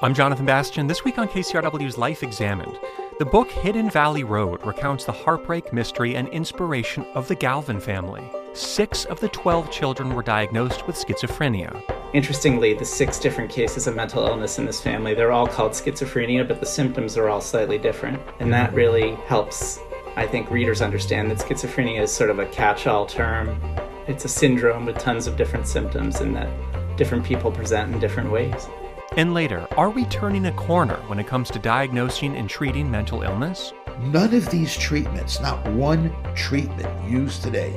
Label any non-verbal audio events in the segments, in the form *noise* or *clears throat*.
I'm Jonathan Bastian. This week on KCRW's Life Examined, the book Hidden Valley Road recounts the heartbreak, mystery, and inspiration of the Galvin family. Six of the 12 children were diagnosed with schizophrenia. Interestingly, the six different cases of mental illness in this family, they're all called schizophrenia, but the symptoms are all slightly different. And that mm-hmm. really helps, I think, readers understand that schizophrenia is sort of a catch all term. It's a syndrome with tons of different symptoms, and that different people present in different ways. And later, are we turning a corner when it comes to diagnosing and treating mental illness? None of these treatments, not one treatment used today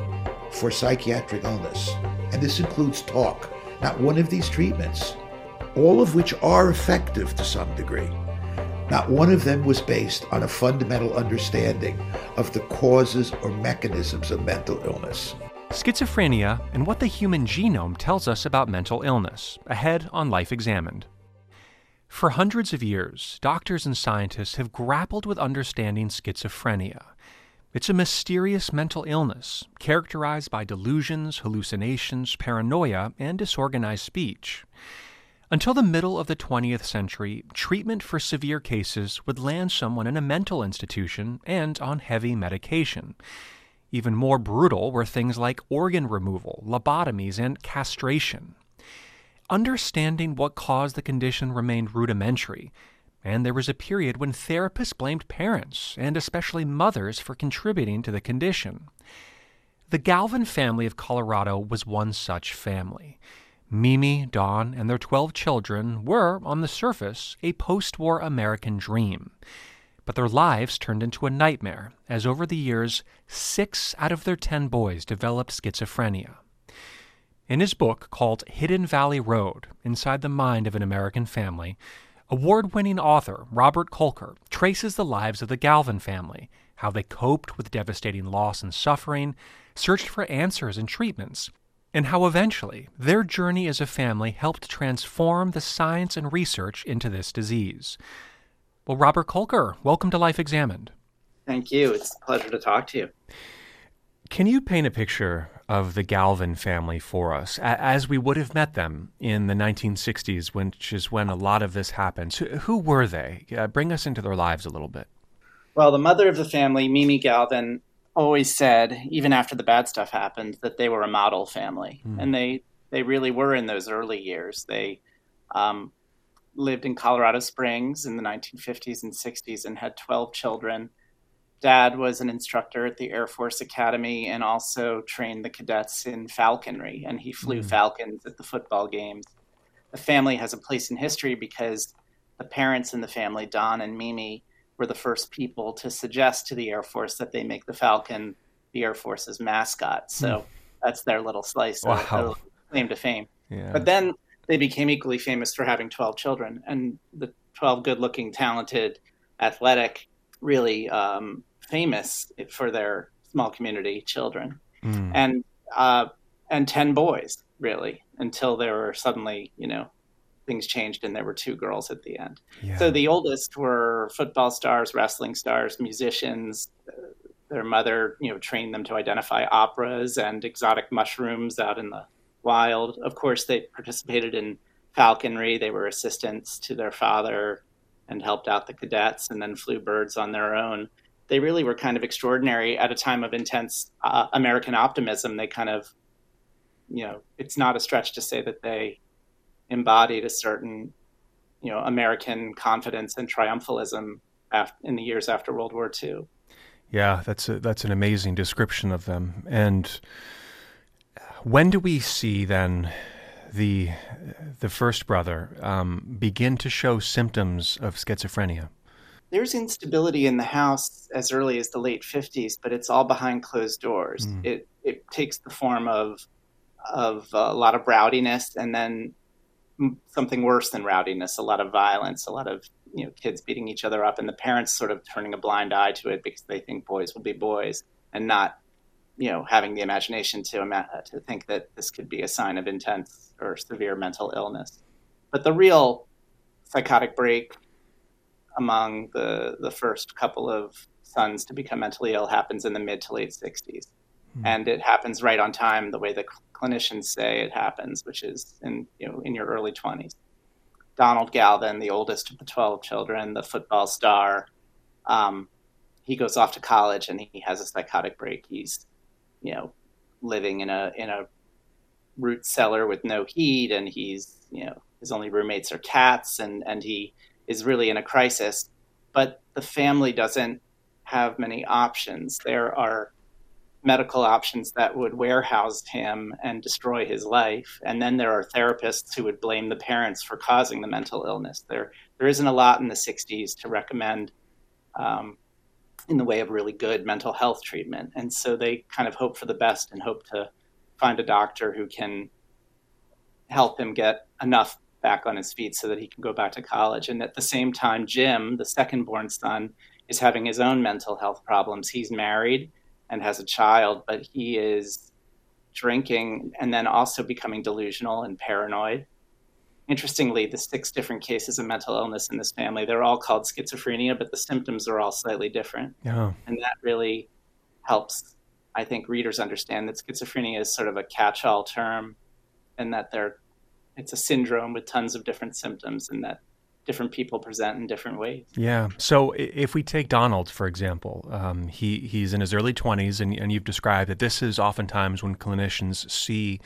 for psychiatric illness, and this includes talk, not one of these treatments, all of which are effective to some degree, not one of them was based on a fundamental understanding of the causes or mechanisms of mental illness. Schizophrenia and what the human genome tells us about mental illness, ahead on Life Examined. For hundreds of years, doctors and scientists have grappled with understanding schizophrenia. It's a mysterious mental illness characterized by delusions, hallucinations, paranoia, and disorganized speech. Until the middle of the 20th century, treatment for severe cases would land someone in a mental institution and on heavy medication. Even more brutal were things like organ removal, lobotomies, and castration understanding what caused the condition remained rudimentary, and there was a period when therapists blamed parents, and especially mothers, for contributing to the condition. The Galvin family of Colorado was one such family. Mimi, Don, and their 12 children were, on the surface, a post war American dream. But their lives turned into a nightmare, as over the years, six out of their 10 boys developed schizophrenia. In his book called Hidden Valley Road Inside the Mind of an American Family, award winning author Robert Kolker traces the lives of the Galvin family, how they coped with devastating loss and suffering, searched for answers and treatments, and how eventually their journey as a family helped transform the science and research into this disease. Well, Robert Kolker, welcome to Life Examined. Thank you. It's a pleasure to talk to you. Can you paint a picture of the Galvin family for us as we would have met them in the 1960s, which is when a lot of this happens? Who were they? Uh, bring us into their lives a little bit. Well, the mother of the family, Mimi Galvin, always said, even after the bad stuff happened, that they were a model family, mm. and they they really were in those early years. They um, lived in Colorado Springs in the 1950s and 60s and had 12 children dad was an instructor at the Air Force Academy and also trained the cadets in falconry, and he flew mm. falcons at the football games. The family has a place in history because the parents in the family, Don and Mimi, were the first people to suggest to the Air Force that they make the falcon the Air Force's mascot. So mm. that's their little slice wow. of claim to fame. Yeah. But then they became equally famous for having 12 children, and the 12 good looking, talented, athletic, really um, famous for their small community children, mm. and uh, and ten boys really until there were suddenly you know things changed and there were two girls at the end. Yeah. So the oldest were football stars, wrestling stars, musicians. Their mother, you know, trained them to identify operas and exotic mushrooms out in the wild. Of course, they participated in falconry. They were assistants to their father and helped out the cadets and then flew birds on their own they really were kind of extraordinary at a time of intense uh, American optimism. They kind of, you know, it's not a stretch to say that they embodied a certain, you know, American confidence and triumphalism in the years after World War II. Yeah, that's a, that's an amazing description of them. And when do we see then the the first brother um, begin to show symptoms of schizophrenia? There's instability in the house as early as the late 50s, but it's all behind closed doors. Mm. It it takes the form of of a lot of rowdiness and then something worse than rowdiness, a lot of violence, a lot of you know kids beating each other up, and the parents sort of turning a blind eye to it because they think boys will be boys and not you know having the imagination to to think that this could be a sign of intense or severe mental illness. But the real psychotic break among the the first couple of sons to become mentally ill happens in the mid to late 60s. Hmm. And it happens right on time, the way the clinicians say it happens, which is in you know in your early 20s. Donald Galvin, the oldest of the 12 children, the football star, um, he goes off to college and he has a psychotic break. He's, you know, living in a in a root cellar with no heat, and he's, you know, his only roommates are cats, and and he is really in a crisis. But the family doesn't have many options. There are medical options that would warehouse him and destroy his life. And then there are therapists who would blame the parents for causing the mental illness. There, there isn't a lot in the 60s to recommend um, in the way of really good mental health treatment. And so they kind of hope for the best and hope to find a doctor who can help him get enough back on his feet so that he can go back to college. And at the same time, Jim, the second born son, is having his own mental health problems. He's married and has a child, but he is drinking and then also becoming delusional and paranoid. Interestingly, the six different cases of mental illness in this family, they're all called schizophrenia, but the symptoms are all slightly different. Yeah. And that really helps, I think, readers understand that schizophrenia is sort of a catch all term and that they're, it's a syndrome with tons of different symptoms and that different people present in different ways. Yeah. So if we take Donald, for example, um, he, he's in his early 20s, and, and you've described that this is oftentimes when clinicians see,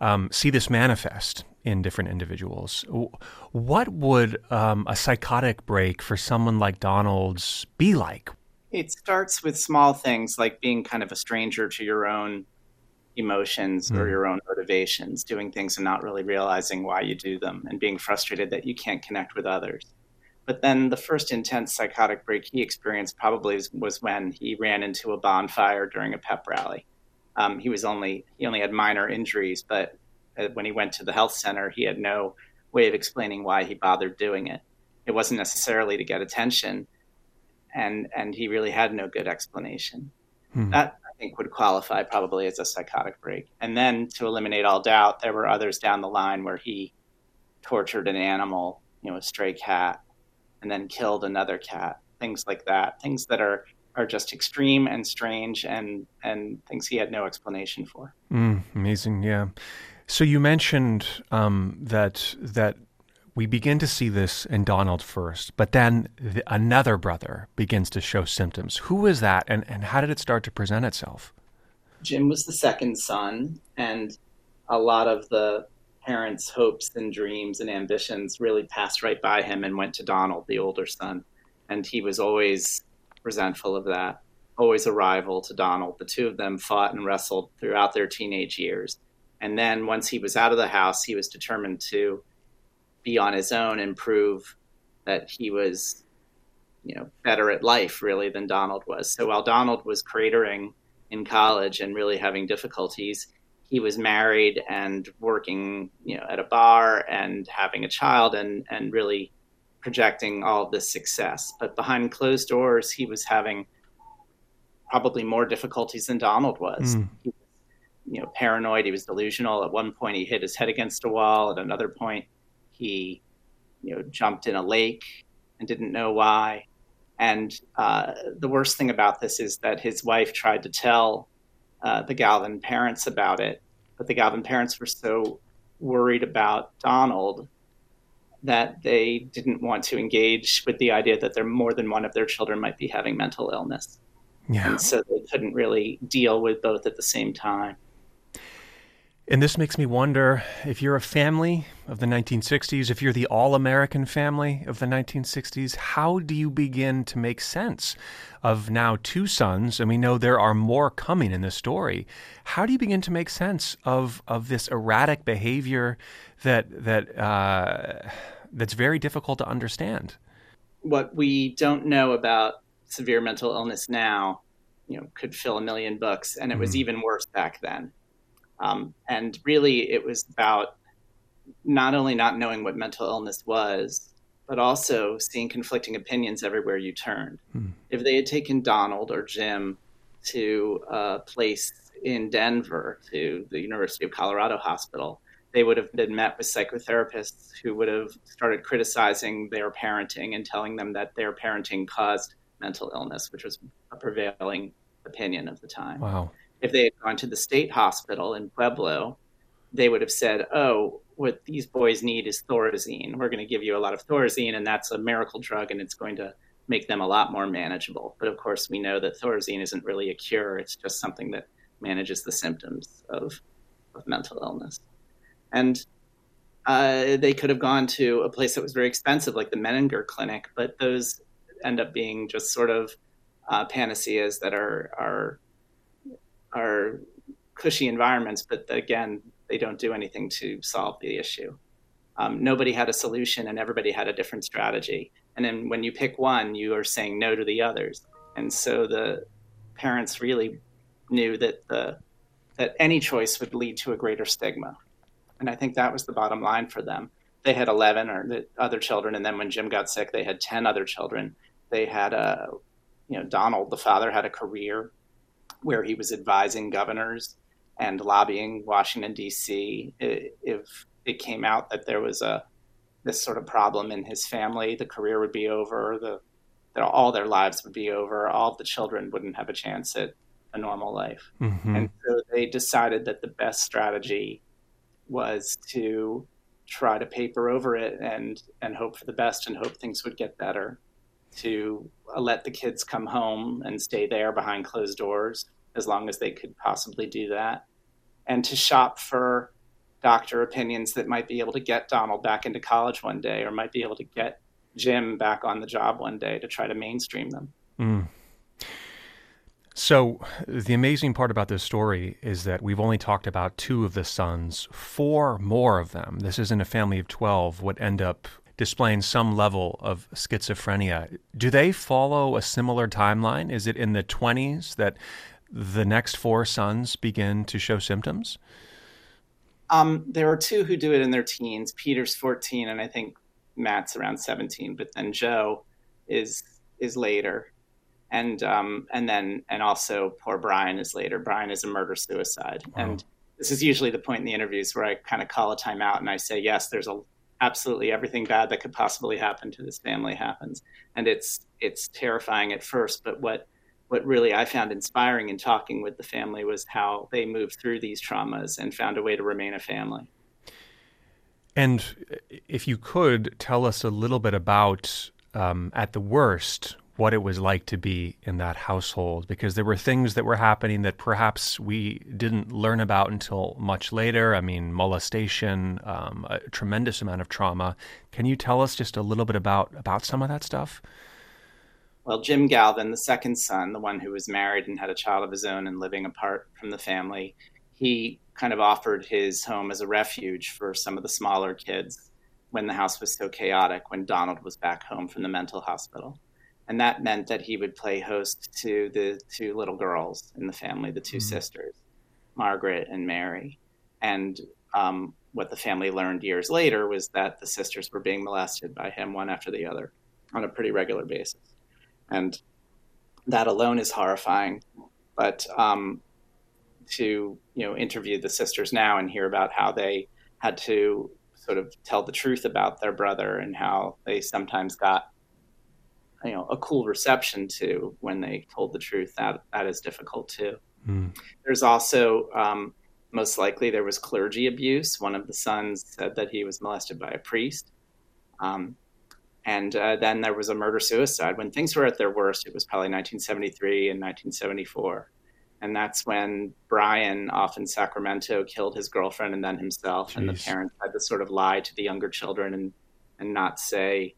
um, see this manifest in different individuals. What would um, a psychotic break for someone like Donald's be like? It starts with small things like being kind of a stranger to your own emotions mm. or hmm. your own motivations, doing things and not really realizing why you do them, and being frustrated that you can't connect with others. But then the first intense psychotic break he experienced probably was when he ran into a bonfire during a pep rally. Um, he was only he only had minor injuries, but uh, when he went to the health center, he had no way of explaining why he bothered doing it. It wasn't necessarily to get attention, and and he really had no good explanation. Hmm. That think would qualify probably as a psychotic break. And then to eliminate all doubt, there were others down the line where he tortured an animal, you know, a stray cat, and then killed another cat, things like that, things that are are just extreme and strange and and things he had no explanation for. Mm, amazing, yeah. So you mentioned um, that that we begin to see this in Donald first, but then the, another brother begins to show symptoms. Who was that, and, and how did it start to present itself? Jim was the second son, and a lot of the parents' hopes and dreams and ambitions really passed right by him and went to Donald, the older son. And he was always resentful of that, always a rival to Donald. The two of them fought and wrestled throughout their teenage years. And then once he was out of the house, he was determined to be on his own and prove that he was, you know, better at life really than Donald was. So while Donald was cratering in college and really having difficulties, he was married and working, you know, at a bar and having a child and and really projecting all this success. But behind closed doors, he was having probably more difficulties than Donald was. Mm. He was, you know, paranoid. He was delusional. At one point, he hit his head against a wall. At another point, he, you know, jumped in a lake and didn't know why. And uh, the worst thing about this is that his wife tried to tell uh, the Galvin parents about it, but the Galvin parents were so worried about Donald that they didn't want to engage with the idea that there more than one of their children might be having mental illness. Yeah. And so they couldn't really deal with both at the same time. And this makes me wonder if you're a family of the 1960s, if you're the all American family of the 1960s, how do you begin to make sense of now two sons? And we know there are more coming in this story. How do you begin to make sense of, of this erratic behavior that, that, uh, that's very difficult to understand? What we don't know about severe mental illness now, you know, could fill a million books, and it was mm. even worse back then. Um, and really, it was about not only not knowing what mental illness was, but also seeing conflicting opinions everywhere you turned. Hmm. If they had taken Donald or Jim to a place in Denver, to the University of Colorado Hospital, they would have been met with psychotherapists who would have started criticizing their parenting and telling them that their parenting caused mental illness, which was a prevailing opinion of the time. Wow. If they had gone to the state hospital in Pueblo, they would have said, "Oh, what these boys need is Thorazine. We're going to give you a lot of Thorazine, and that's a miracle drug, and it's going to make them a lot more manageable. But of course, we know that Thorazine isn't really a cure; it's just something that manages the symptoms of, of mental illness. And uh, they could have gone to a place that was very expensive, like the Menninger Clinic, but those end up being just sort of uh, panaceas that are are are cushy environments, but again, they don't do anything to solve the issue. Um, nobody had a solution, and everybody had a different strategy. And then when you pick one, you are saying no to the others. And so the parents really knew that the that any choice would lead to a greater stigma. And I think that was the bottom line for them. They had 11 or the other children, and then when Jim got sick, they had 10 other children. They had a, you know, Donald, the father, had a career where he was advising governors and lobbying Washington D.C. If it came out that there was a this sort of problem in his family, the career would be over. The, the all their lives would be over. All the children wouldn't have a chance at a normal life. Mm-hmm. And so they decided that the best strategy was to try to paper over it and and hope for the best and hope things would get better to let the kids come home and stay there behind closed doors as long as they could possibly do that and to shop for doctor opinions that might be able to get Donald back into college one day or might be able to get Jim back on the job one day to try to mainstream them. Mm. So, the amazing part about this story is that we've only talked about two of the sons. Four more of them, this isn't a family of 12, would end up displaying some level of schizophrenia. Do they follow a similar timeline? Is it in the 20s that the next four sons begin to show symptoms? Um, there are two who do it in their teens. Peter's 14, and I think Matt's around 17, but then Joe is is later and um, and then and also poor Brian is later. Brian is a murder suicide, wow. and this is usually the point in the interviews where I kind of call a timeout and I say, yes, there's a absolutely everything bad that could possibly happen to this family happens, and it's it's terrifying at first, but what what really I found inspiring in talking with the family was how they moved through these traumas and found a way to remain a family. And if you could tell us a little bit about, um, at the worst, what it was like to be in that household because there were things that were happening that perhaps we didn't learn about until much later. I mean, molestation, um, a tremendous amount of trauma. Can you tell us just a little bit about about some of that stuff? Well, Jim Galvin, the second son, the one who was married and had a child of his own and living apart from the family, he kind of offered his home as a refuge for some of the smaller kids when the house was so chaotic when Donald was back home from the mental hospital and that meant that he would play host to the two little girls in the family, the 2 mm-hmm. sisters, Margaret and Mary. And um, what the family learned years later was that the sisters were being molested by him one after the other on a pretty regular basis. And that alone is horrifying. But um, to you know interview the sisters now and hear about how they had to sort of tell the truth about their brother and how they sometimes got you know a cool reception to when they told the truth that that is difficult too. Mm. there's also um, most likely there was clergy abuse. One of the sons said that he was molested by a priest. Um, and uh, then there was a murder suicide. When things were at their worst it was probably 1973 and 1974 and that's when brian off in sacramento killed his girlfriend and then himself. Jeez. and the parents had to sort of lie to the younger children and and not say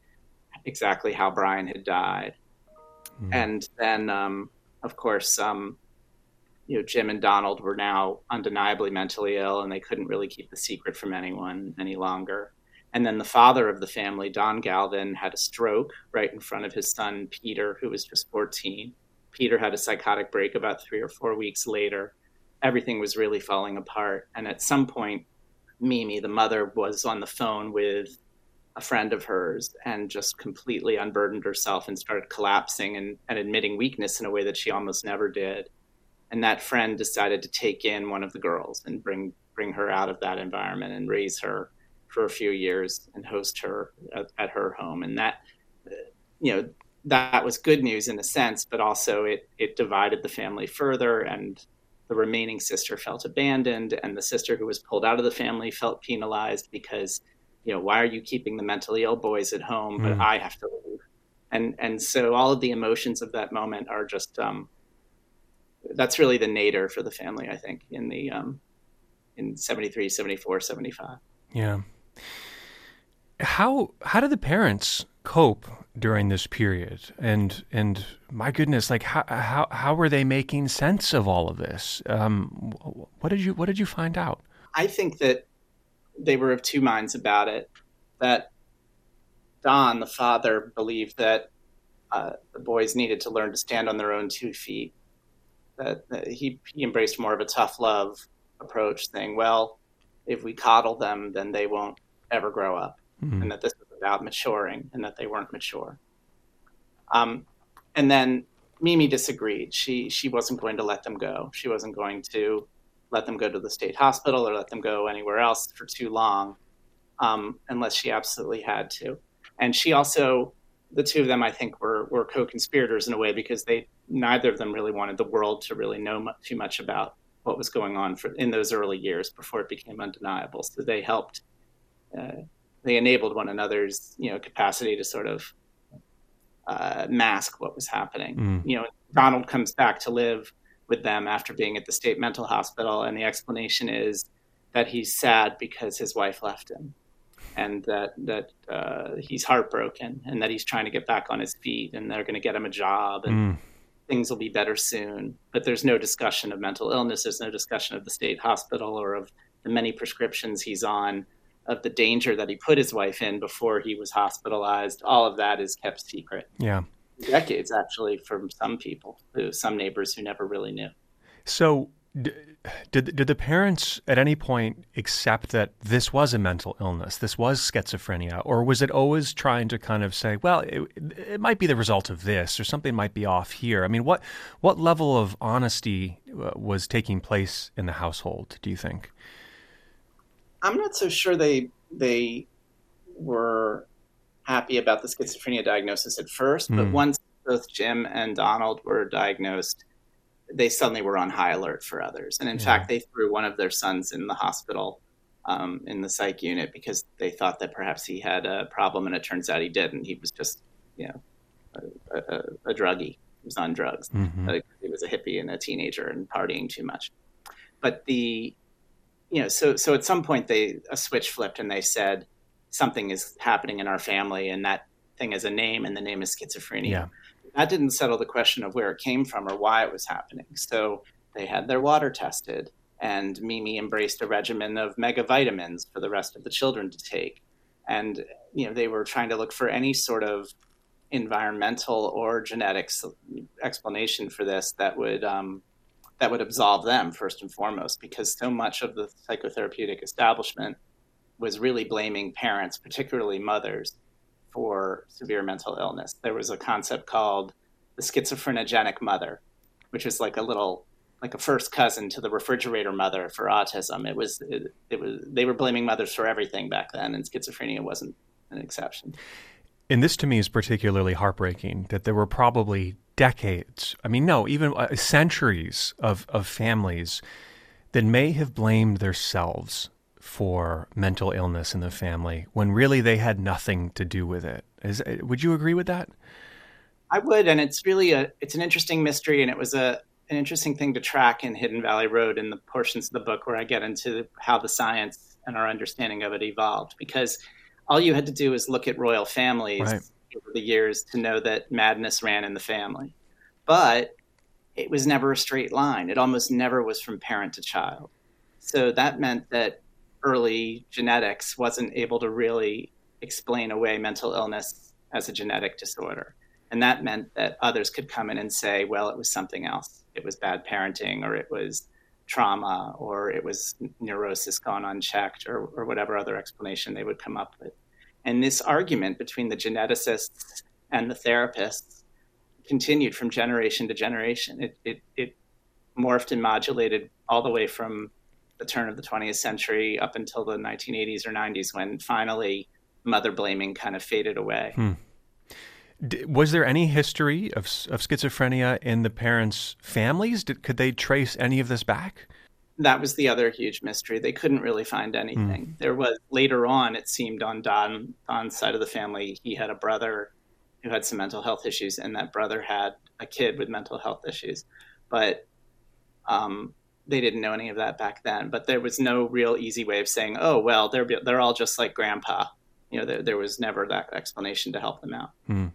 exactly how Brian had died. Mm. And then, um, of course, um, you know, Jim and Donald were now undeniably mentally ill, and they couldn't really keep the secret from anyone any longer. And then the father of the family, Don Galvin, had a stroke right in front of his son Peter, who was just 14. Peter had a psychotic break about three or four weeks later. Everything was really falling apart. And at some point, Mimi, the mother, was on the phone with a friend of hers and just completely unburdened herself and started collapsing and, and admitting weakness in a way that she almost never did. And that friend decided to take in one of the girls and bring bring her out of that environment and raise her for a few years and host her at, at her home. And that, you know, that was good news in a sense, but also it it divided the family further and the remaining sister felt abandoned, and the sister who was pulled out of the family felt penalized because, you know, why are you keeping the mentally ill boys at home, but mm. I have to leave? And and so all of the emotions of that moment are just um, that's really the nadir for the family, I think, in the um, in 73, 74, 75. Yeah. How how do the parents cope during this period? And and my goodness, like how how how were they making sense of all of this? Um, what did you what did you find out? I think that they were of two minds about it. That Don, the father, believed that uh, the boys needed to learn to stand on their own two feet. That, that he he embraced more of a tough love approach, saying, "Well, if we coddle them, then they won't ever grow up." mm-hmm. and that this was about maturing and that they weren't mature. Um, and then Mimi disagreed. She she wasn't going to let them go. She wasn't going to let them go to the state hospital or let them go anywhere else for too long, um, unless she absolutely had to. And she also, the two of them, I think, were were co-conspirators in a way because they neither of them really wanted the world to really know much, too much about what was going on for, in those early years before it became undeniable. So they helped uh, they enabled one another's you know capacity to sort of uh, mask what was happening. Mm. You know, Donald comes back to live with them after being at the state mental hospital, and the explanation is that he's sad because his wife left him, and that that uh, he's heartbroken, and that he's trying to get back on his feet, and they're going to get him a job, and mm. things will be better soon. But there's no discussion of mental illness. There's no discussion of the state hospital or of the many prescriptions he's on of the danger that he put his wife in before he was hospitalized. All of that is kept secret. Yeah. Decades, actually, from some people, who, some neighbors who never really knew. So, did did the parents at any point accept that this was a mental illness, this was schizophrenia, or was it always trying to kind of say, well, it, it might be the result of this, or something might be off here? I mean, what what level of honesty uh, was taking place in the household? Do you think? I'm not so sure they they were happy about the schizophrenia diagnosis at first, mm. but hmm. once both Jim and Donald were diagnosed, they suddenly were on high alert for others. And in yeah. fact, they threw one of their sons in the hospital um, in the psych unit because they thought that perhaps he had a problem, and it turns out he didn't. He was just, you know, a, a, a druggie. He was on drugs. Mm-hmm. Uh, he was a hippie and a teenager and partying too much. But the you know, so so at some point they a switch flipped and they said something is happening in our family, and that thing is a name, and the name is schizophrenia. Yeah. That didn't settle the question of where it came from or why it was happening. So they had their water tested, and Mimi embraced a regimen of megavitamins for the rest of the children to take. And you know, they were trying to look for any sort of environmental or genetics explanation for this that would um, that would absolve them first and foremost, because so much of the psychotherapeutic establishment was really blaming parents, particularly mothers, for severe mental illness. There was a concept called the schizophrenogenic mother, which is like a little like a first cousin to the refrigerator mother for autism. It was it, it was they were blaming mothers for everything back then, and schizophrenia wasn't an exception. And this to me is particularly heartbreaking that there were probably decades, I mean, no, even uh, centuries of, of families that may have blamed themselves for mental illness in the family when really they had nothing to do with it. Is, uh, would you agree with that? I would, and it's really a it's an interesting mystery, and it was a an interesting thing to track in Hidden Valley Road in the portions of the book where I get into how the science and our understanding of it evolved. Because all you had to do is look at royal families right over the years to know that madness ran in the family. But it was never a straight line. It almost never was from parent to child. So that meant that early genetics wasn't able to really explain away mental illness as a genetic disorder. And that meant that others could come in and say, well, it was something else. It was bad parenting, or it was trauma, or it was neurosis gone unchecked, or, or whatever other explanation they would come up with. And this argument between the geneticists and the therapists continued from generation to generation. It, it, it morphed and modulated all the way from the turn of the 20th century up until the 1980s or 90s when finally mother blaming kind of faded away. Hmm. was there any history of, of schizophrenia in the parents' families? Did, could they trace any of this back? That was the other huge mystery. They couldn't really find anything. Mm. There was later on, it seemed on Don Don's side of the family, he had a brother who had some mental health issues, and that brother had a kid with mental health issues. But um, they didn't know any of that back then. But there was no real easy way of saying, "Oh, well, they're they're all just like grandpa." You know, there, there was never that explanation to help them out. Mm.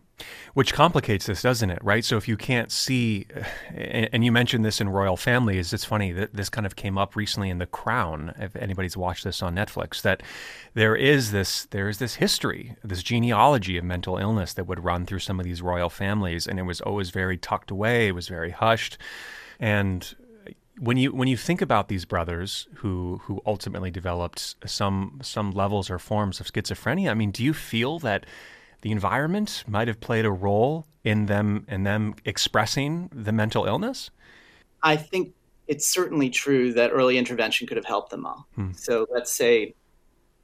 Which complicates this, doesn't it? Right. So if you can't see, and you mentioned this in royal families, it's funny that this kind of came up recently in The Crown. If anybody's watched this on Netflix, that there is this there is this history, this genealogy of mental illness that would run through some of these royal families, and it was always very tucked away. It was very hushed, and when you when you think about these brothers who who ultimately developed some some levels or forms of schizophrenia, I mean, do you feel that the environment might have played a role in them in them expressing the mental illness? I think it's certainly true that early intervention could have helped them all. Hmm. So let's say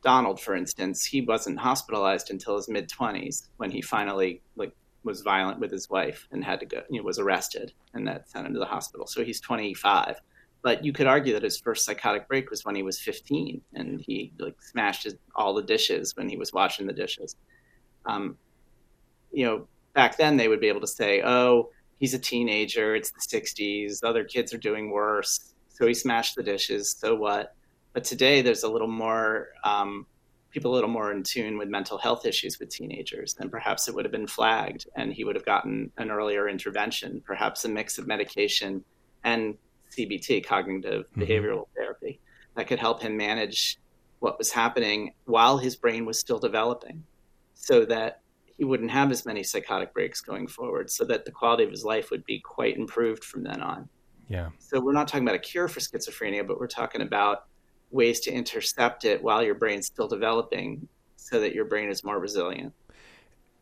Donald, for instance, he wasn't hospitalized until his mid twenties when he finally like was violent with his wife and had to go, you know, was arrested and that sent him to the hospital. So he's 25. But you could argue that his first psychotic break was when he was 15 and he like smashed his, all the dishes when he was washing the dishes. Um, you know, back then they would be able to say, oh, he's a teenager, it's the 60s, other kids are doing worse. So he smashed the dishes, so what? But today there's a little more um, people a little more in tune with mental health issues with teenagers, and perhaps it would have been flagged and he would have gotten an earlier intervention, perhaps a mix of medication and CBT, cognitive mm-hmm. behavioral therapy, that could help him manage what was happening while his brain was still developing so that he wouldn't have as many psychotic breaks going forward, so that the quality of his life would be quite improved from then on. Yeah. So we're not talking about a cure for schizophrenia, but we're talking about ways to intercept it while your brain's still developing so that your brain is more resilient.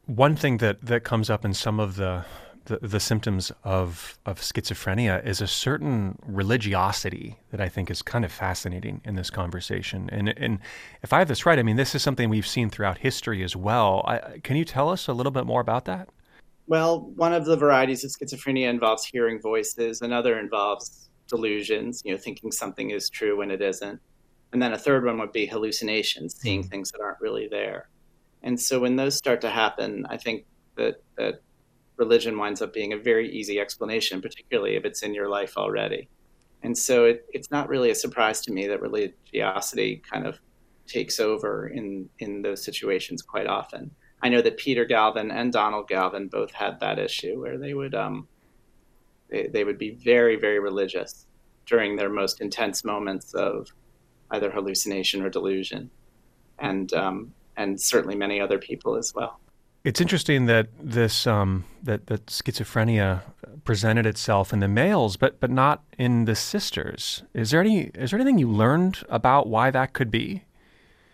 One thing that, that comes up in some of the, the, the symptoms of, of schizophrenia is a certain religiosity that I think is kind of fascinating in this conversation. And, and if I have this right, I mean, this is something we've seen throughout history as well. I, can you tell us a little bit more about that? Well, one of the varieties of schizophrenia involves hearing voices, another involves delusions, you know, thinking something is true when it isn't. And then a third one would be hallucinations, seeing mm-hmm. things that aren't really there. And so when those start to happen, I think that, that religion winds up being a very easy explanation, particularly if it's in your life already. And so it, it's not really a surprise to me that religiosity kind of takes over in, in those situations quite often. I know that Peter Galvin and Donald Galvin both had that issue where they would um, they, they would be very very religious during their most intense moments of either hallucination or delusion, and um, and certainly many other people as well. It's interesting that this um, that that schizophrenia presented itself in the males, but but not in the sisters. Is there any is there anything you learned about why that could be?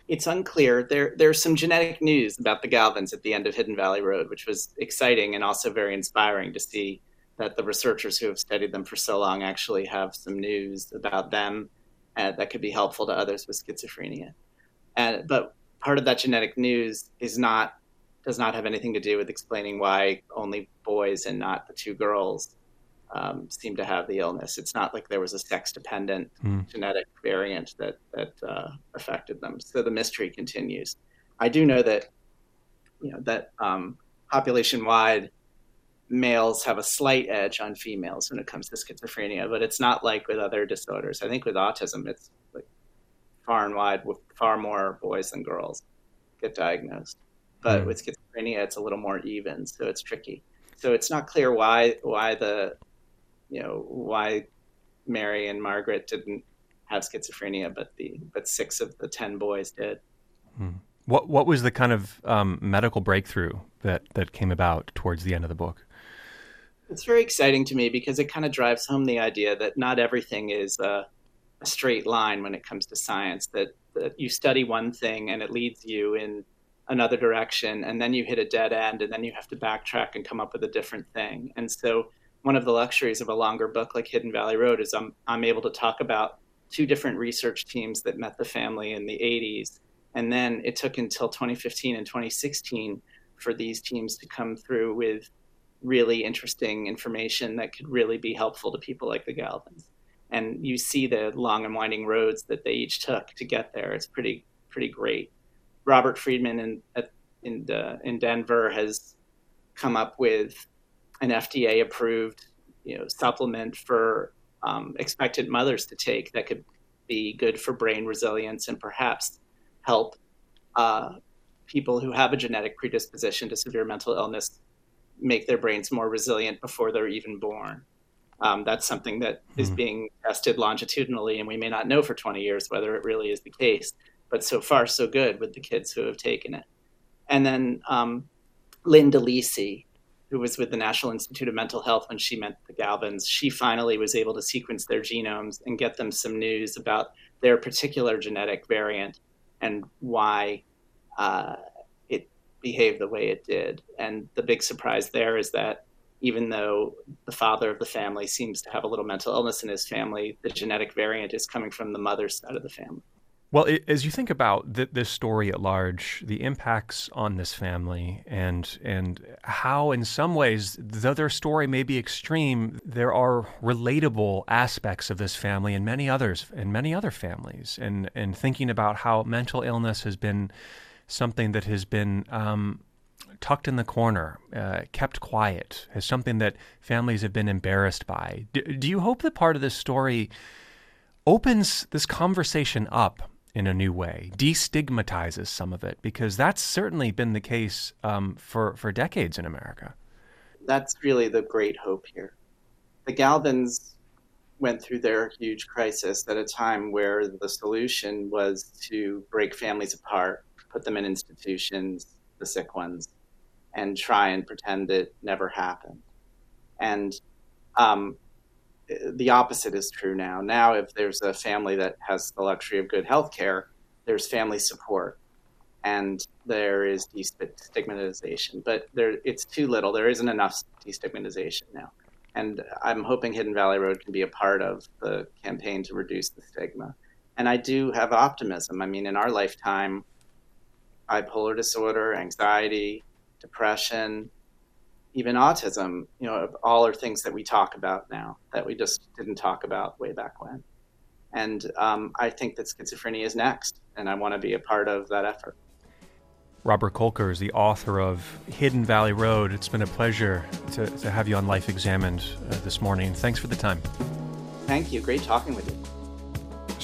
It's unclear. There there's some genetic news about the Galvins at the end of Hidden Valley Road, which was exciting and also very inspiring to see that the researchers who have studied them for so long actually have some news about them uh, that could be helpful to others with schizophrenia. And, but part of that genetic news is not does not have anything to do with explaining why only boys and not the two girls um, seem to have the illness. It's not like there was a sex dependent mm. genetic variant that that uh, affected them. So the mystery continues. I do know that you know that um, population wide males have a slight edge on females when it comes to schizophrenia, but it's not like with other disorders. I think with autism, it's like far and wide with far more boys than girls get diagnosed. But mm. with schizophrenia, it's a little more even, so it's tricky. So it's not clear why why the you know why Mary and Margaret didn't have schizophrenia, but the but six of the ten boys did. Mm. What what was the kind of um, medical breakthrough that that came about towards the end of the book? It's very exciting to me because it kind of drives home the idea that not everything is a, a straight line when it comes to science. That, that you study one thing and it leads you in another direction, and then you hit a dead end, and then you have to backtrack and come up with a different thing. And so, one of the luxuries of a longer book like Hidden Valley Road is I'm I'm able to talk about two different research teams that met the family in the 80s, and then it took until 2015 and 2016 for these teams to come through with really interesting information that could really be helpful to people like the Galvins. And you see the long and winding roads that they each took to get there. It's pretty pretty great. Robert Freedman in in in Denver has come up with an FDA approved you know supplement for um, expectant mothers to take that could be good for brain resilience and perhaps help uh, people who have a genetic predisposition to severe mental illness make their brains more resilient before they're even born. Um, that's something that mm-hmm. is being tested longitudinally, and we may not know for 20 years whether it really is the case. But so far, so good with the kids who have taken it. And then um, Lynn DeLisi, who was with the National Institute of Mental Health when she met the Galvins, she finally was able to sequence their genomes and get them some news about their particular genetic variant and why uh, it behaved the way it did. And the big surprise there is that even though the father of the family seems to have a little mental illness in his family, the genetic variant is coming from the mother's side of the family. Well, it, as you think about th- this story at large, the impacts on this family, and and how, in some ways, though their story may be extreme, there are relatable aspects of this family and many others, and many other families, and and thinking about how mental illness has been something that has been um, tucked in the corner, uh, kept quiet, as something that families have been embarrassed by. Do, do you hope that part of this story opens this conversation up in a new way, destigmatizes some of it, because that's certainly been the case um, for, for decades in America. That's really the great hope here. The Galvins went through their huge crisis at a time where the solution was to break families apart, put them in institutions, the sick ones, and try and pretend it never happened. And um, the opposite is true now. Now, if there's a family that has the luxury of good health care, there's family support and there is destigmatization. But there, it's too little. There isn't enough destigmatization now. And I'm hoping Hidden Valley Road can be a part of the campaign to reduce the stigma. And I do have optimism. I mean, in our lifetime, bipolar disorder, anxiety, depression, even autism, you know, all are things that we talk about now that we just didn't talk about way back when. And um, I think that schizophrenia is next, and I want to be a part of that effort. Robert Kolker is the author of Hidden Valley Road. It's been a pleasure to, to have you on Life Examined uh, this morning. Thanks for the time. Thank you. Great talking with you.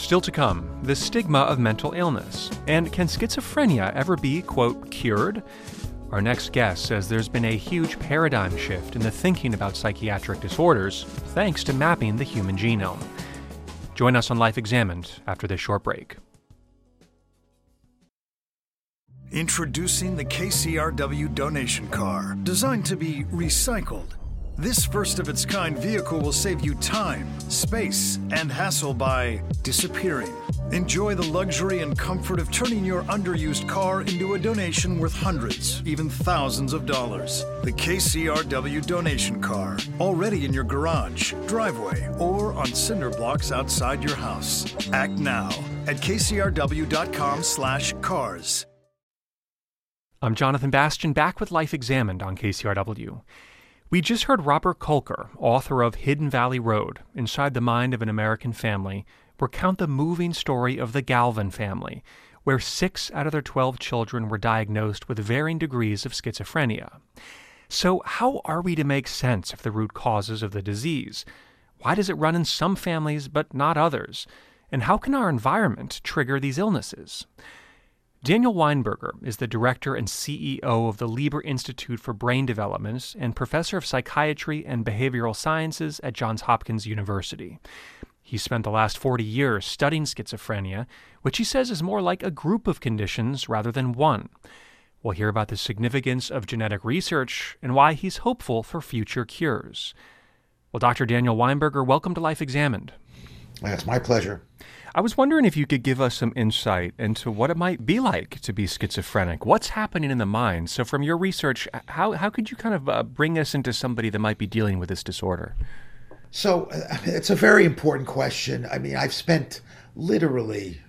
Still to come, the stigma of mental illness. And can schizophrenia ever be, quote, cured? Our next guest says there's been a huge paradigm shift in the thinking about psychiatric disorders thanks to mapping the human genome. Join us on Life Examined after this short break. Introducing the KCRW donation car, designed to be recycled. This first of its kind vehicle will save you time, space, and hassle by disappearing Enjoy the luxury and comfort of turning your underused car into a donation worth hundreds, even thousands of dollars. The KCRW donation car, already in your garage, driveway, or on cinder blocks outside your house. Act now at kcrw.com/cars. I'm Jonathan Bastian, back with Life Examined on KCRW. We just heard Robert Kolker, author of Hidden Valley Road Inside the Mind of an American Family, recount the moving story of the Galvin family, where six out of their 12 children were diagnosed with varying degrees of schizophrenia. So, how are we to make sense of the root causes of the disease? Why does it run in some families but not others? And how can our environment trigger these illnesses? Daniel Weinberger is the director and CEO of the Lieber Institute for Brain Development and professor of psychiatry and behavioral sciences at Johns Hopkins University. He spent the last 40 years studying schizophrenia, which he says is more like a group of conditions rather than one. We'll hear about the significance of genetic research and why he's hopeful for future cures. Well, Dr. Daniel Weinberger, welcome to Life Examined. It's my pleasure. I was wondering if you could give us some insight into what it might be like to be schizophrenic. What's happening in the mind? So, from your research, how, how could you kind of uh, bring us into somebody that might be dealing with this disorder? So uh, it's a very important question. I mean, I've spent literally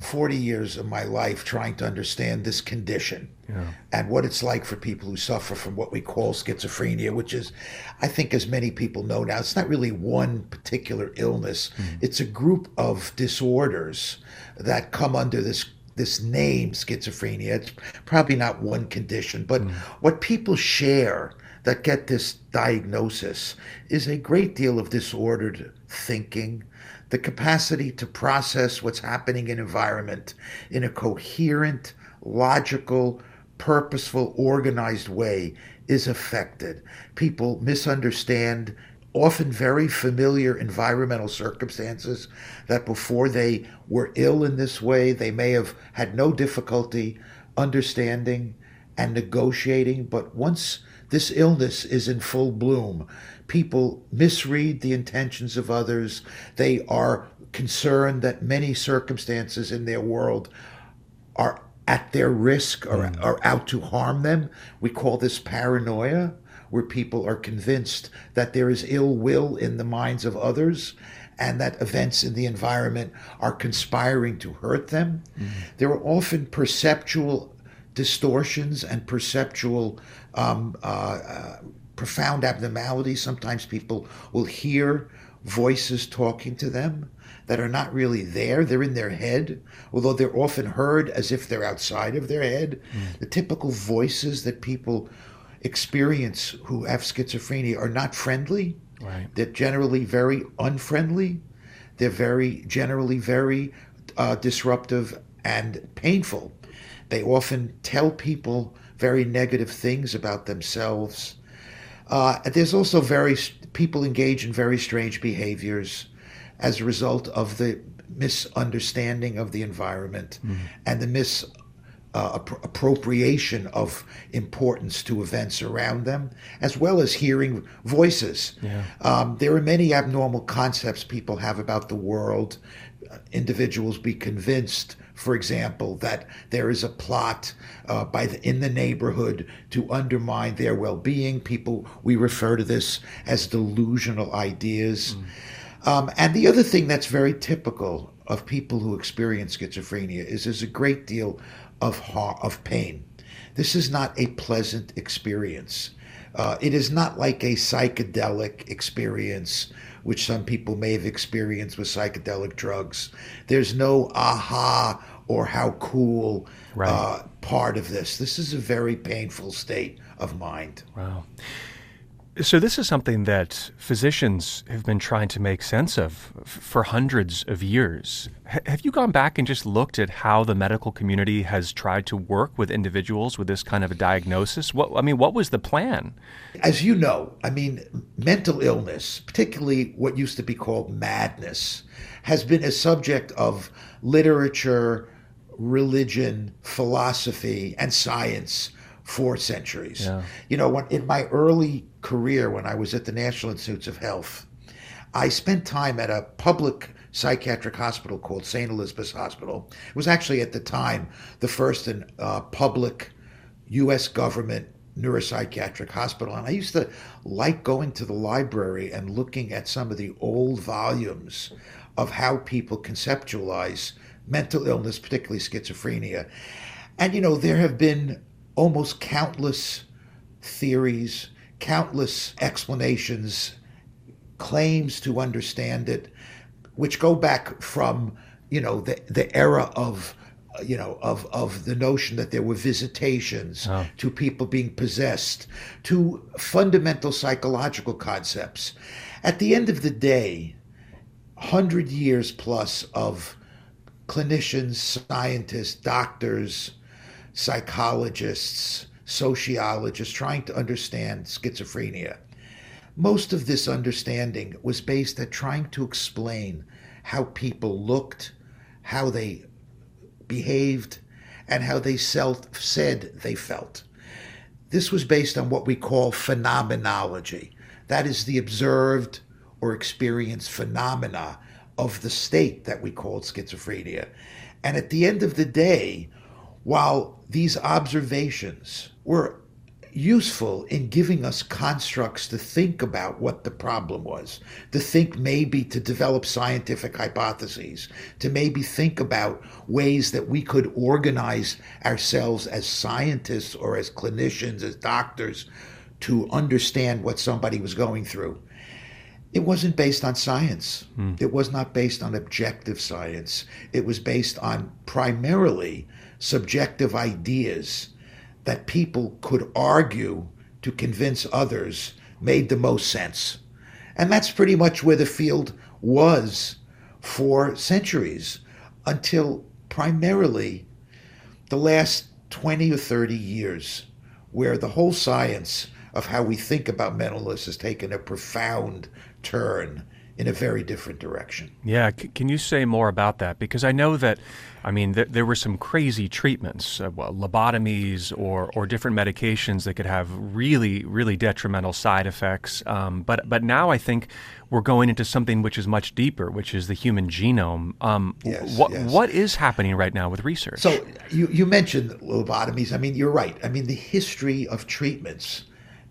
40 years of my life trying to understand this condition. Yeah. and what it's like for people who suffer from what we call schizophrenia, which is, I think, as many people know now, it's not really one particular illness. Mm. It's a group of disorders that come under this this name schizophrenia. It's probably not one condition, but mm. what people share that get this diagnosis is a great deal of disordered thinking, the capacity to process what's happening in environment in a coherent, logical, purposeful, organized way is affected. People misunderstand often very familiar environmental circumstances that before they were ill in this way, they may have had no difficulty understanding and negotiating. But once this illness is in full bloom, people misread the intentions of others. They are concerned that many circumstances in their world are at their risk or mm. are out to harm them. We call this paranoia, where people are convinced that there is ill will in the minds of others and that events in the environment are conspiring to hurt them. Mm. There are often perceptual distortions and perceptual um, uh, uh, profound abnormalities. Sometimes people will hear voices talking to them that are not really there. They're in their head, although they're often heard as if they're outside of their head. Mm. The typical voices that people experience who have schizophrenia are not friendly. Right. They're generally very unfriendly. They're very generally very uh, disruptive and painful. They often tell people very negative things about themselves. Uh, there's also very people engage in very strange behaviors as a result of the misunderstanding of the environment mm. and the mis uh, appropriation of importance to events around them, as well as hearing voices. Yeah. Um, there are many abnormal concepts people have about the world. Uh, individuals be convinced for example, that there is a plot uh, by the, in the neighborhood to undermine their well-being. People we refer to this as delusional ideas. Mm. Um, and the other thing that's very typical of people who experience schizophrenia is there's a great deal of ha- of pain. This is not a pleasant experience. Uh, it is not like a psychedelic experience which some people may have experienced with psychedelic drugs. There's no aha or how cool right. uh, part of this. This is a very painful state of mind. Wow. So, this is something that physicians have been trying to make sense of for hundreds of years. H- have you gone back and just looked at how the medical community has tried to work with individuals with this kind of a diagnosis? What, I mean, what was the plan? As you know, I mean, mental illness, particularly what used to be called madness, has been a subject of literature, religion, philosophy, and science for centuries. Yeah. You know, when, in my early career, when I was at the National Institutes of Health, I spent time at a public psychiatric hospital called St. Elizabeth's Hospital. It was actually at the time the first and uh, public U.S. government neuropsychiatric hospital. And I used to like going to the library and looking at some of the old volumes of how people conceptualize mental illness, particularly schizophrenia. And, you know, there have been almost countless theories, countless explanations, claims to understand it, which go back from you know the the era of you know of of the notion that there were visitations oh. to people being possessed to fundamental psychological concepts at the end of the day 100 years plus of clinicians scientists doctors psychologists, sociologists trying to understand schizophrenia. Most of this understanding was based at trying to explain how people looked, how they behaved, and how they self- said they felt. This was based on what we call phenomenology. That is the observed or experienced phenomena of the state that we called schizophrenia. And at the end of the day, while these observations were useful in giving us constructs to think about what the problem was, to think maybe to develop scientific hypotheses, to maybe think about ways that we could organize ourselves as scientists or as clinicians, as doctors, to understand what somebody was going through. It wasn't based on science. Hmm. It was not based on objective science. It was based on primarily subjective ideas that people could argue to convince others made the most sense. And that's pretty much where the field was for centuries until primarily the last 20 or 30 years, where the whole science of how we think about mental illness has taken a profound turn in a very different direction. Yeah, C- can you say more about that? Because I know that, I mean, th- there were some crazy treatments, uh, well, lobotomies or, or different medications that could have really, really detrimental side effects. Um, but but now I think we're going into something which is much deeper, which is the human genome. Um, yes, what yes. what is happening right now with research? So you you mentioned lobotomies. I mean, you're right. I mean, the history of treatments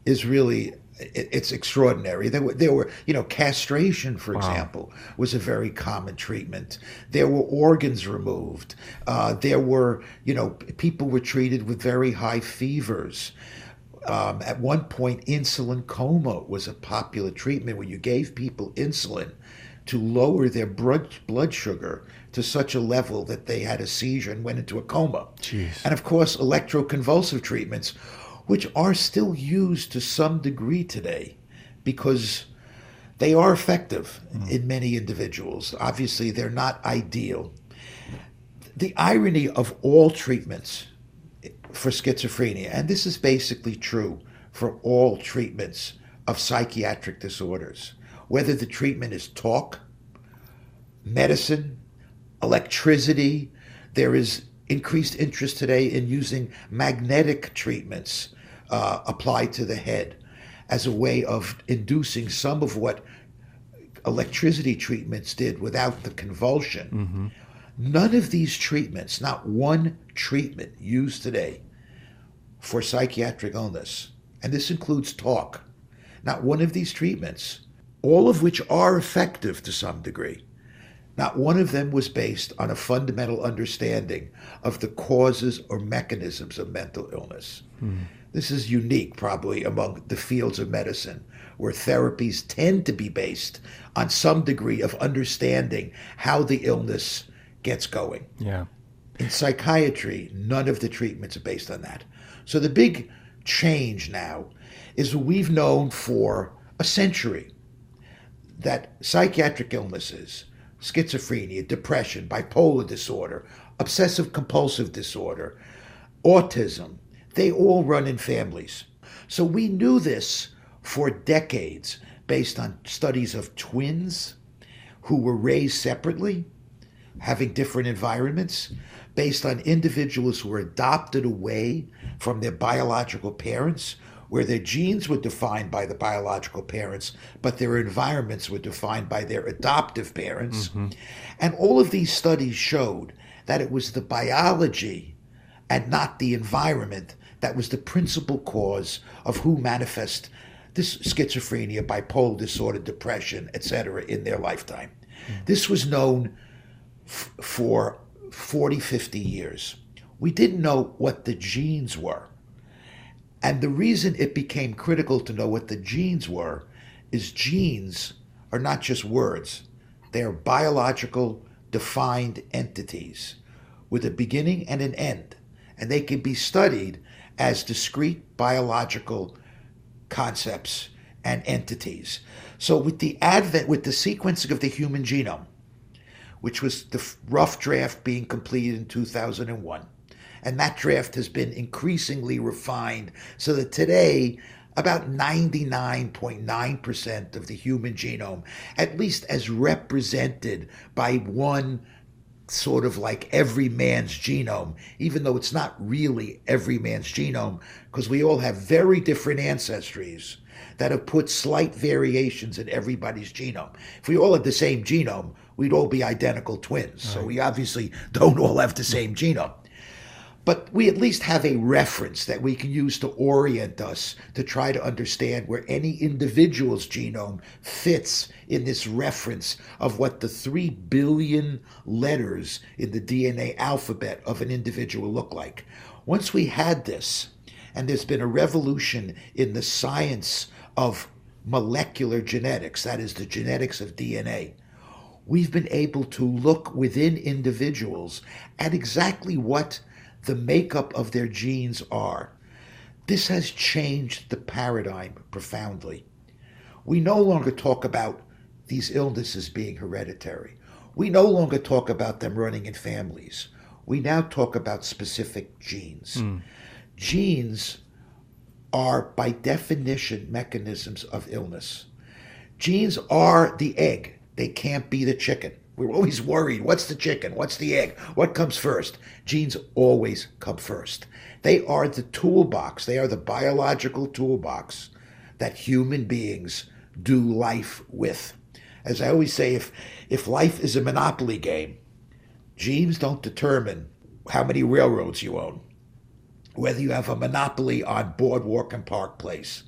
is really it's extraordinary. There were, there were, you know, castration, for wow. example, was a very common treatment. There were organs removed. Uh, there were, you know, people were treated with very high fevers. Um, at one point, insulin coma was a popular treatment where you gave people insulin to lower their blood blood sugar to such a level that they had a seizure and went into a coma. Jeez. And of course, electroconvulsive treatments which are still used to some degree today because they are effective mm. in many individuals. Obviously, they're not ideal. The irony of all treatments for schizophrenia, and this is basically true for all treatments of psychiatric disorders, whether the treatment is talk, medicine, electricity, there is increased interest today in using magnetic treatments uh, applied to the head as a way of inducing some of what electricity treatments did without the convulsion. Mm-hmm. None of these treatments, not one treatment used today for psychiatric illness, and this includes talk, not one of these treatments, all of which are effective to some degree, not one of them was based on a fundamental understanding of the causes or mechanisms of mental illness. Mm. This is unique, probably, among the fields of medicine, where therapies tend to be based on some degree of understanding how the illness gets going. Yeah. In psychiatry, none of the treatments are based on that. So the big change now is we've known for a century that psychiatric illnesses, schizophrenia, depression, bipolar disorder, obsessive compulsive disorder, autism, they all run in families. So we knew this for decades based on studies of twins who were raised separately, having different environments, based on individuals who were adopted away from their biological parents, where their genes were defined by the biological parents, but their environments were defined by their adoptive parents. Mm-hmm. And all of these studies showed that it was the biology and not the environment that was the principal cause of who manifest this schizophrenia, bipolar disorder, depression, etc., in their lifetime. Mm. This was known f- for 40, 50 years. We didn't know what the genes were. And the reason it became critical to know what the genes were is genes are not just words, they are biological, defined entities with a beginning and an end. And they can be studied as discrete biological concepts and entities. So, with the advent, with the sequencing of the human genome, which was the rough draft being completed in 2001, and that draft has been increasingly refined so that today, about 99.9% of the human genome, at least as represented by one sort of like every man's genome, even though it's not really every man's genome, because we all have very different ancestries that have put slight variations in everybody's genome. If we all had the same genome, we'd all be identical twins. Right. So we obviously don't all have the same genome. But we at least have a reference that we can use to orient us to try to understand where any individual's genome fits in this reference of what the 3 billion letters in the DNA alphabet of an individual look like. Once we had this, and there's been a revolution in the science of molecular genetics, that is, the genetics of DNA, we've been able to look within individuals at exactly what the makeup of their genes are. This has changed the paradigm profoundly. We no longer talk about these illnesses being hereditary. We no longer talk about them running in families. We now talk about specific genes. Mm. Genes are, by definition, mechanisms of illness. Genes are the egg, they can't be the chicken. We're always worried what's the chicken? What's the egg? What comes first? Genes always come first. They are the toolbox, they are the biological toolbox that human beings do life with. As I always say, if, if life is a monopoly game, genes don't determine how many railroads you own, whether you have a monopoly on Boardwalk and Park Place.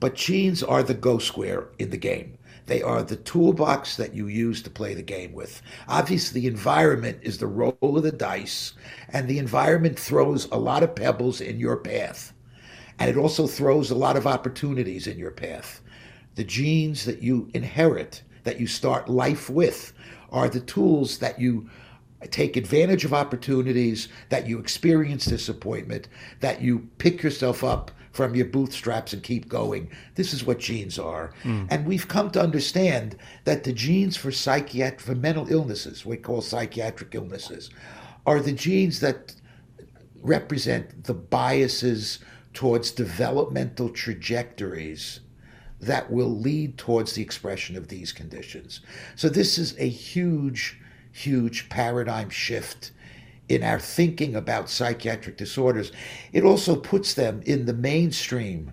But genes are the go square in the game. They are the toolbox that you use to play the game with. Obviously, the environment is the roll of the dice, and the environment throws a lot of pebbles in your path. And it also throws a lot of opportunities in your path. The genes that you inherit, that you start life with, are the tools that you take advantage of opportunities, that you experience disappointment, that you pick yourself up from your bootstraps and keep going. This is what genes are. Mm. And we've come to understand that the genes for psychiatric for mental illnesses, we call psychiatric illnesses, are the genes that represent the biases towards developmental trajectories that will lead towards the expression of these conditions. So this is a huge huge paradigm shift in our thinking about psychiatric disorders. It also puts them in the mainstream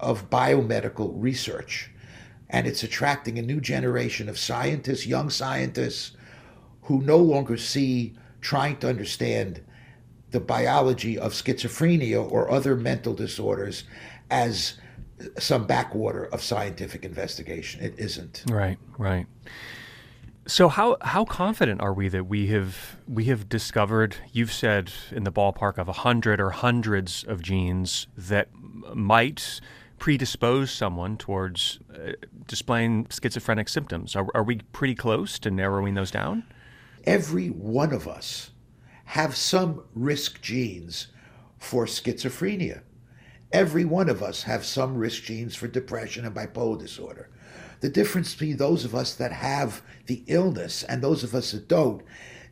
of biomedical research. And it's attracting a new generation of scientists, young scientists, who no longer see trying to understand the biology of schizophrenia or other mental disorders as some backwater of scientific investigation. It isn't. Right, right. So how how confident are we that we have we have discovered? You've said in the ballpark of a hundred or hundreds of genes that might predispose someone towards uh, displaying schizophrenic symptoms. Are, are we pretty close to narrowing those down? Every one of us have some risk genes for schizophrenia. Every one of us have some risk genes for depression and bipolar disorder. The difference between those of us that have the illness and those of us that don't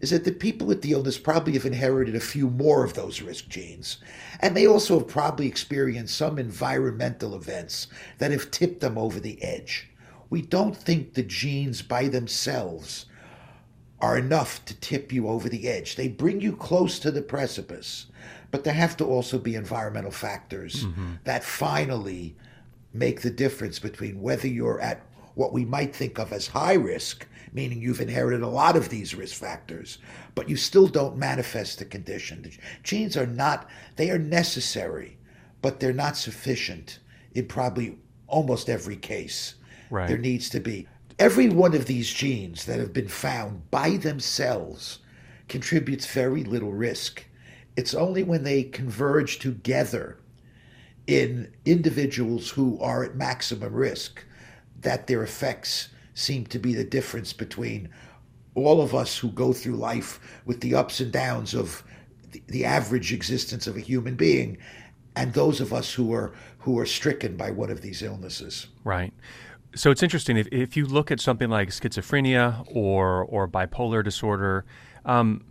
is that the people with the illness probably have inherited a few more of those risk genes. And they also have probably experienced some environmental events that have tipped them over the edge. We don't think the genes by themselves are enough to tip you over the edge. They bring you close to the precipice, but there have to also be environmental factors mm-hmm. that finally make the difference between whether you're at what we might think of as high risk, meaning you've inherited a lot of these risk factors, but you still don't manifest the condition. The genes are not, they are necessary, but they're not sufficient in probably almost every case. Right. There needs to be. Every one of these genes that have been found by themselves contributes very little risk. It's only when they converge together in individuals who are at maximum risk that their effects seem to be the difference between all of us who go through life with the ups and downs of the, average existence of a human being and those of us who are who are stricken by one of these illnesses. Right. So it's interesting if, if you look at something like schizophrenia or or bipolar disorder, um,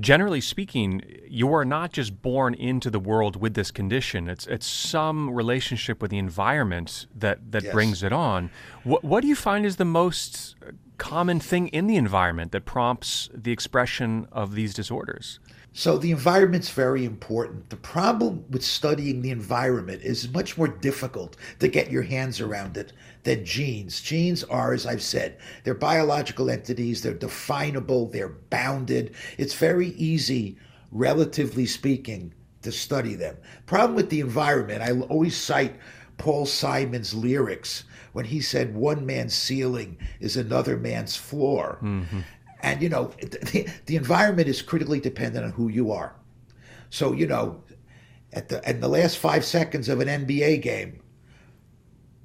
generally speaking, you are not just born into the world with this condition. It's it's some relationship with the environment that that yes. brings it on. What what do you find is the most common thing in the environment that prompts the expression of these disorders? So the environment's very important. The problem with studying the environment is much more difficult to get your hands around it than genes. Genes are, as I've said, they're biological entities, they're definable, they're bounded. It's very easy relatively speaking, to study them. Problem with the environment, I always cite Paul Simon's lyrics when he said, One man's ceiling is another man's floor. Mm-hmm. And, you know, *laughs* the, the environment is critically dependent on who you are. So, you know, at the, in the last five seconds of an NBA game,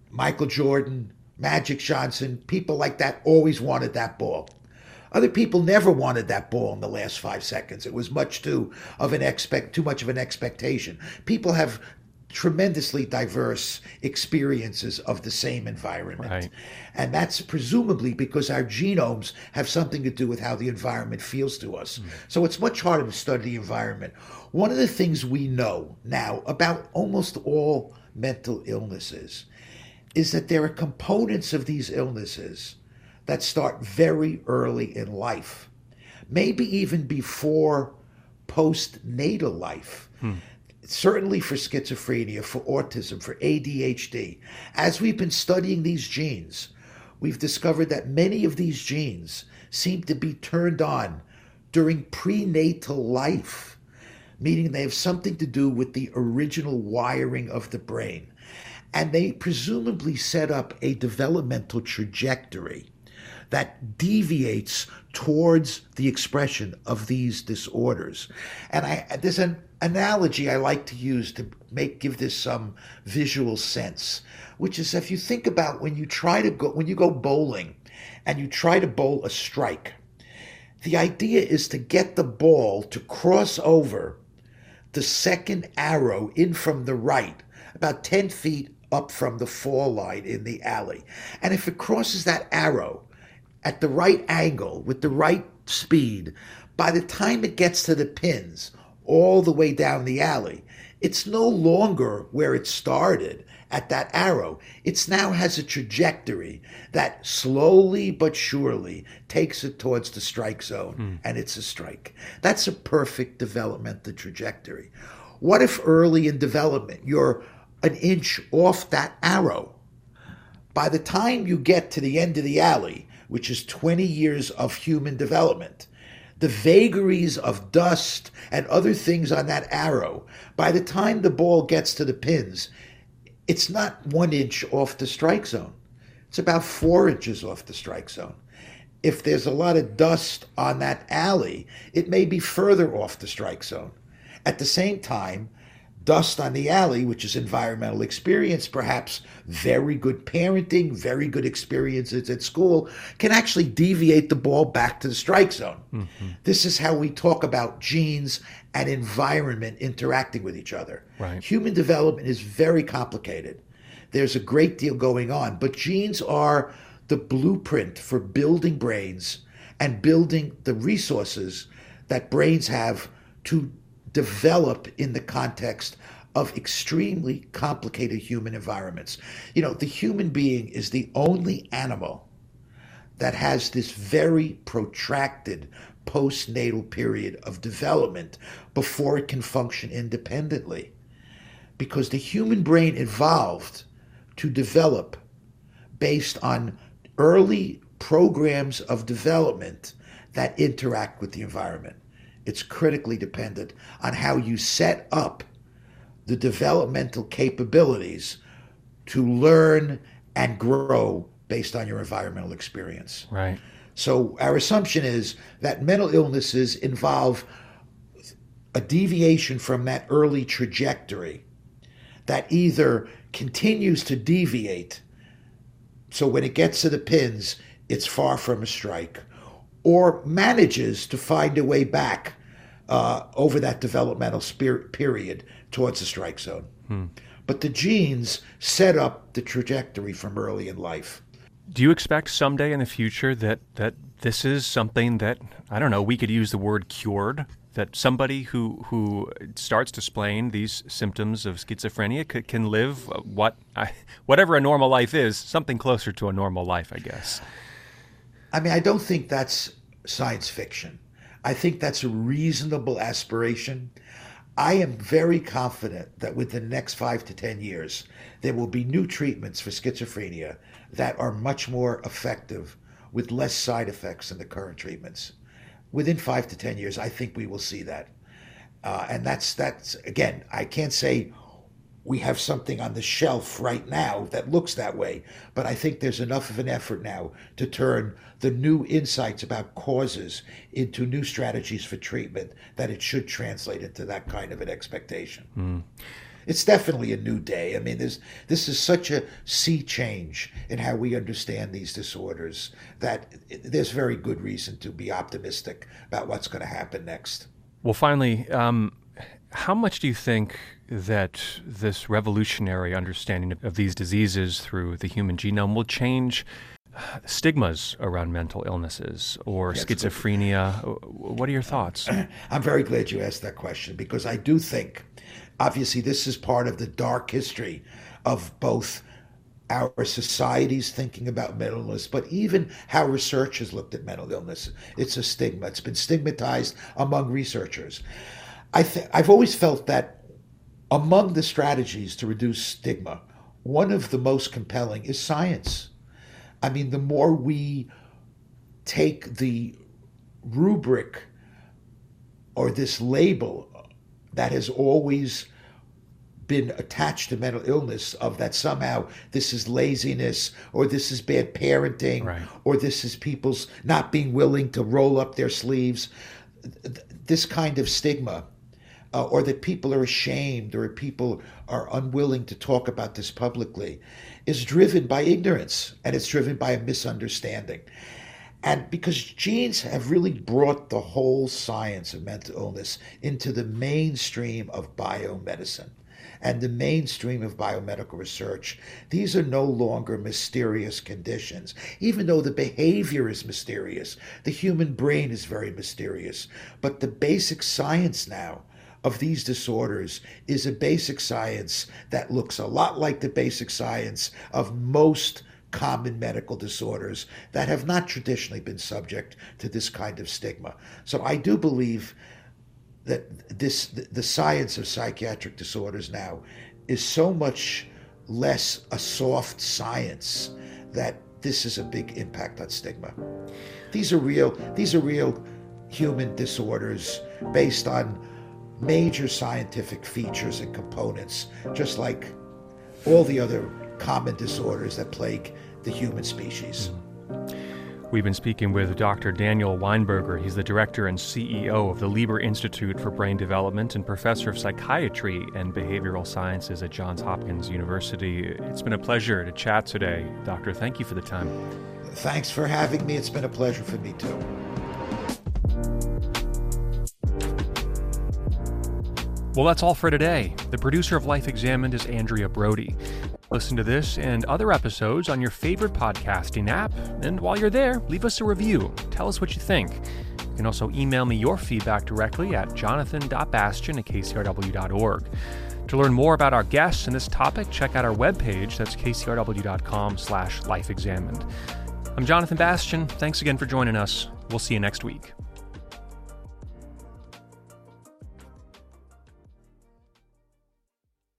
Michael Jordan, Magic Johnson, people like that always wanted that ball. Other people never wanted that ball in the last five seconds. It was much too of an expect too much of an expectation. People have tremendously diverse experiences of the same environment. Right. And that's presumably because our genomes have something to do with how the environment feels to us. Mm. So it's much harder to study the environment. One of the things we know now about almost all mental illnesses is that there are components of these illnesses that start very early in life, maybe even before postnatal life. Hmm. Certainly for schizophrenia, for autism, for ADHD. As we've been studying these genes, we've discovered that many of these genes seem to be turned on during prenatal life, meaning they have something to do with the original wiring of the brain. And they presumably set up a developmental trajectory that deviates towards the expression of these disorders. And I there's an analogy I like to use to make give this some visual sense, which is if you think about when you try to go when you go bowling and you try to bowl a strike, the idea is to get the ball to cross over the second arrow in from the right, about 10 feet up from the fall line in the alley. And if it crosses that arrow, at the right angle with the right speed, by the time it gets to the pins all the way down the alley, it's no longer where it started at that arrow. It now has a trajectory that slowly but surely takes it towards the strike zone, mm. and it's a strike. That's a perfect development, the trajectory. What if early in development you're an inch off that arrow? By the time you get to the end of the alley, which is 20 years of human development. The vagaries of dust and other things on that arrow, by the time the ball gets to the pins, it's not one inch off the strike zone. It's about four inches off the strike zone. If there's a lot of dust on that alley, it may be further off the strike zone. At the same time, dust on the alley, which is environmental experience, perhaps very good parenting, very good experiences at school, can actually deviate the ball back to the strike zone. Mm-hmm. This is how we talk about genes and environment interacting with each other. Right. Human development is very complicated. There's a great deal going on, but genes are the blueprint for building brains and building the resources that brains have to develop in the context of extremely complicated human environments. You know, the human being is the only animal that has this very protracted postnatal period of development before it can function independently. Because the human brain evolved to develop based on early programs of development that interact with the environment. It's critically dependent on how you set up the developmental capabilities to learn and grow based on your environmental experience. Right. So our assumption is that mental illnesses involve a deviation from that early trajectory that either continues to deviate so when it gets to the pins it's far from a strike or manages to find a way back uh, over that developmental period towards the strike zone. Hmm. But the genes set up the trajectory from early in life. Do you expect someday in the future that, that this is something that, I don't know, we could use the word cured? That somebody who, who starts displaying these symptoms of schizophrenia could, can live what *laughs* whatever a normal life is, something closer to a normal life, I guess. I mean, I don't think that's science fiction. I think that's a reasonable aspiration. I am very confident that within the next five to 10 years, there will be new treatments for schizophrenia that are much more effective with less side effects than the current treatments. Within five to 10 years, I think we will see that. Uh, and that's that's again, I can't say we have something on the shelf right now that looks that way, but I think there's enough of an effort now to turn the new insights about causes into new strategies for treatment that it should translate into that kind of an expectation. Mm. It's definitely a new day. I mean, this this is such a sea change in how we understand these disorders that there's very good reason to be optimistic about what's going to happen next. Well, finally, um, how much do you think that this revolutionary understanding of these diseases through the human genome will change uh, stigmas around mental illnesses or schizophrenia? Uh, what are your thoughts? *clears throat* I'm very glad you asked that question because I do think, obviously, this is part of the dark history of both our society's thinking about mental illness, but even how research has looked at mental illness. It's a stigma. It's been stigmatized among researchers. I th- I've always felt that among the strategies to reduce stigma, one of the most compelling is science. I mean, the more we take the rubric or this label that has always been attached to mental illness of that somehow this is laziness or this is bad parenting right. or this is people's not being willing to roll up their sleeves this kind of stigma uh, or that people are ashamed or people are unwilling to talk about this publicly is driven by ignorance and it's driven by a misunderstanding. And because genes have really brought the whole science of mental illness into the mainstream of biomedicine and the mainstream of biomedical research. These are no longer mysterious conditions. Even though the behavior is mysterious, the human brain is very mysterious. But the basic science now of these disorders is a basic science that looks a lot like the basic science of most common medical disorders that have not traditionally been subject to this kind of stigma. So I do believe that this the science of psychiatric disorders now is so much less a soft science that this is a big impact on stigma. These are real these are real human disorders based on major scientific features and components, just like all the other common disorders that plague the human species. We've been speaking with Dr. Daniel Weinberger. He's the director and CEO of the Lieber Institute for Brain Development and professor of psychiatry and behavioral sciences at Johns Hopkins University. It's been a pleasure to chat today. Doctor, thank you for the time. Thanks for having me. It's been a pleasure for me, too. Well, that's all for today. The producer of Life Examined is Andrea Brody. Listen to this and other episodes on your favorite podcasting app. And while you're there, leave us a review. Tell us what you think. You can also email me your feedback directly at jonathan.bastian at kcrw.org. To learn more about our guests and this topic, check out our webpage. That's kcrw.com slash lifeexamined. I'm Jonathan Bastian. Thanks again for joining us. We'll see you next week.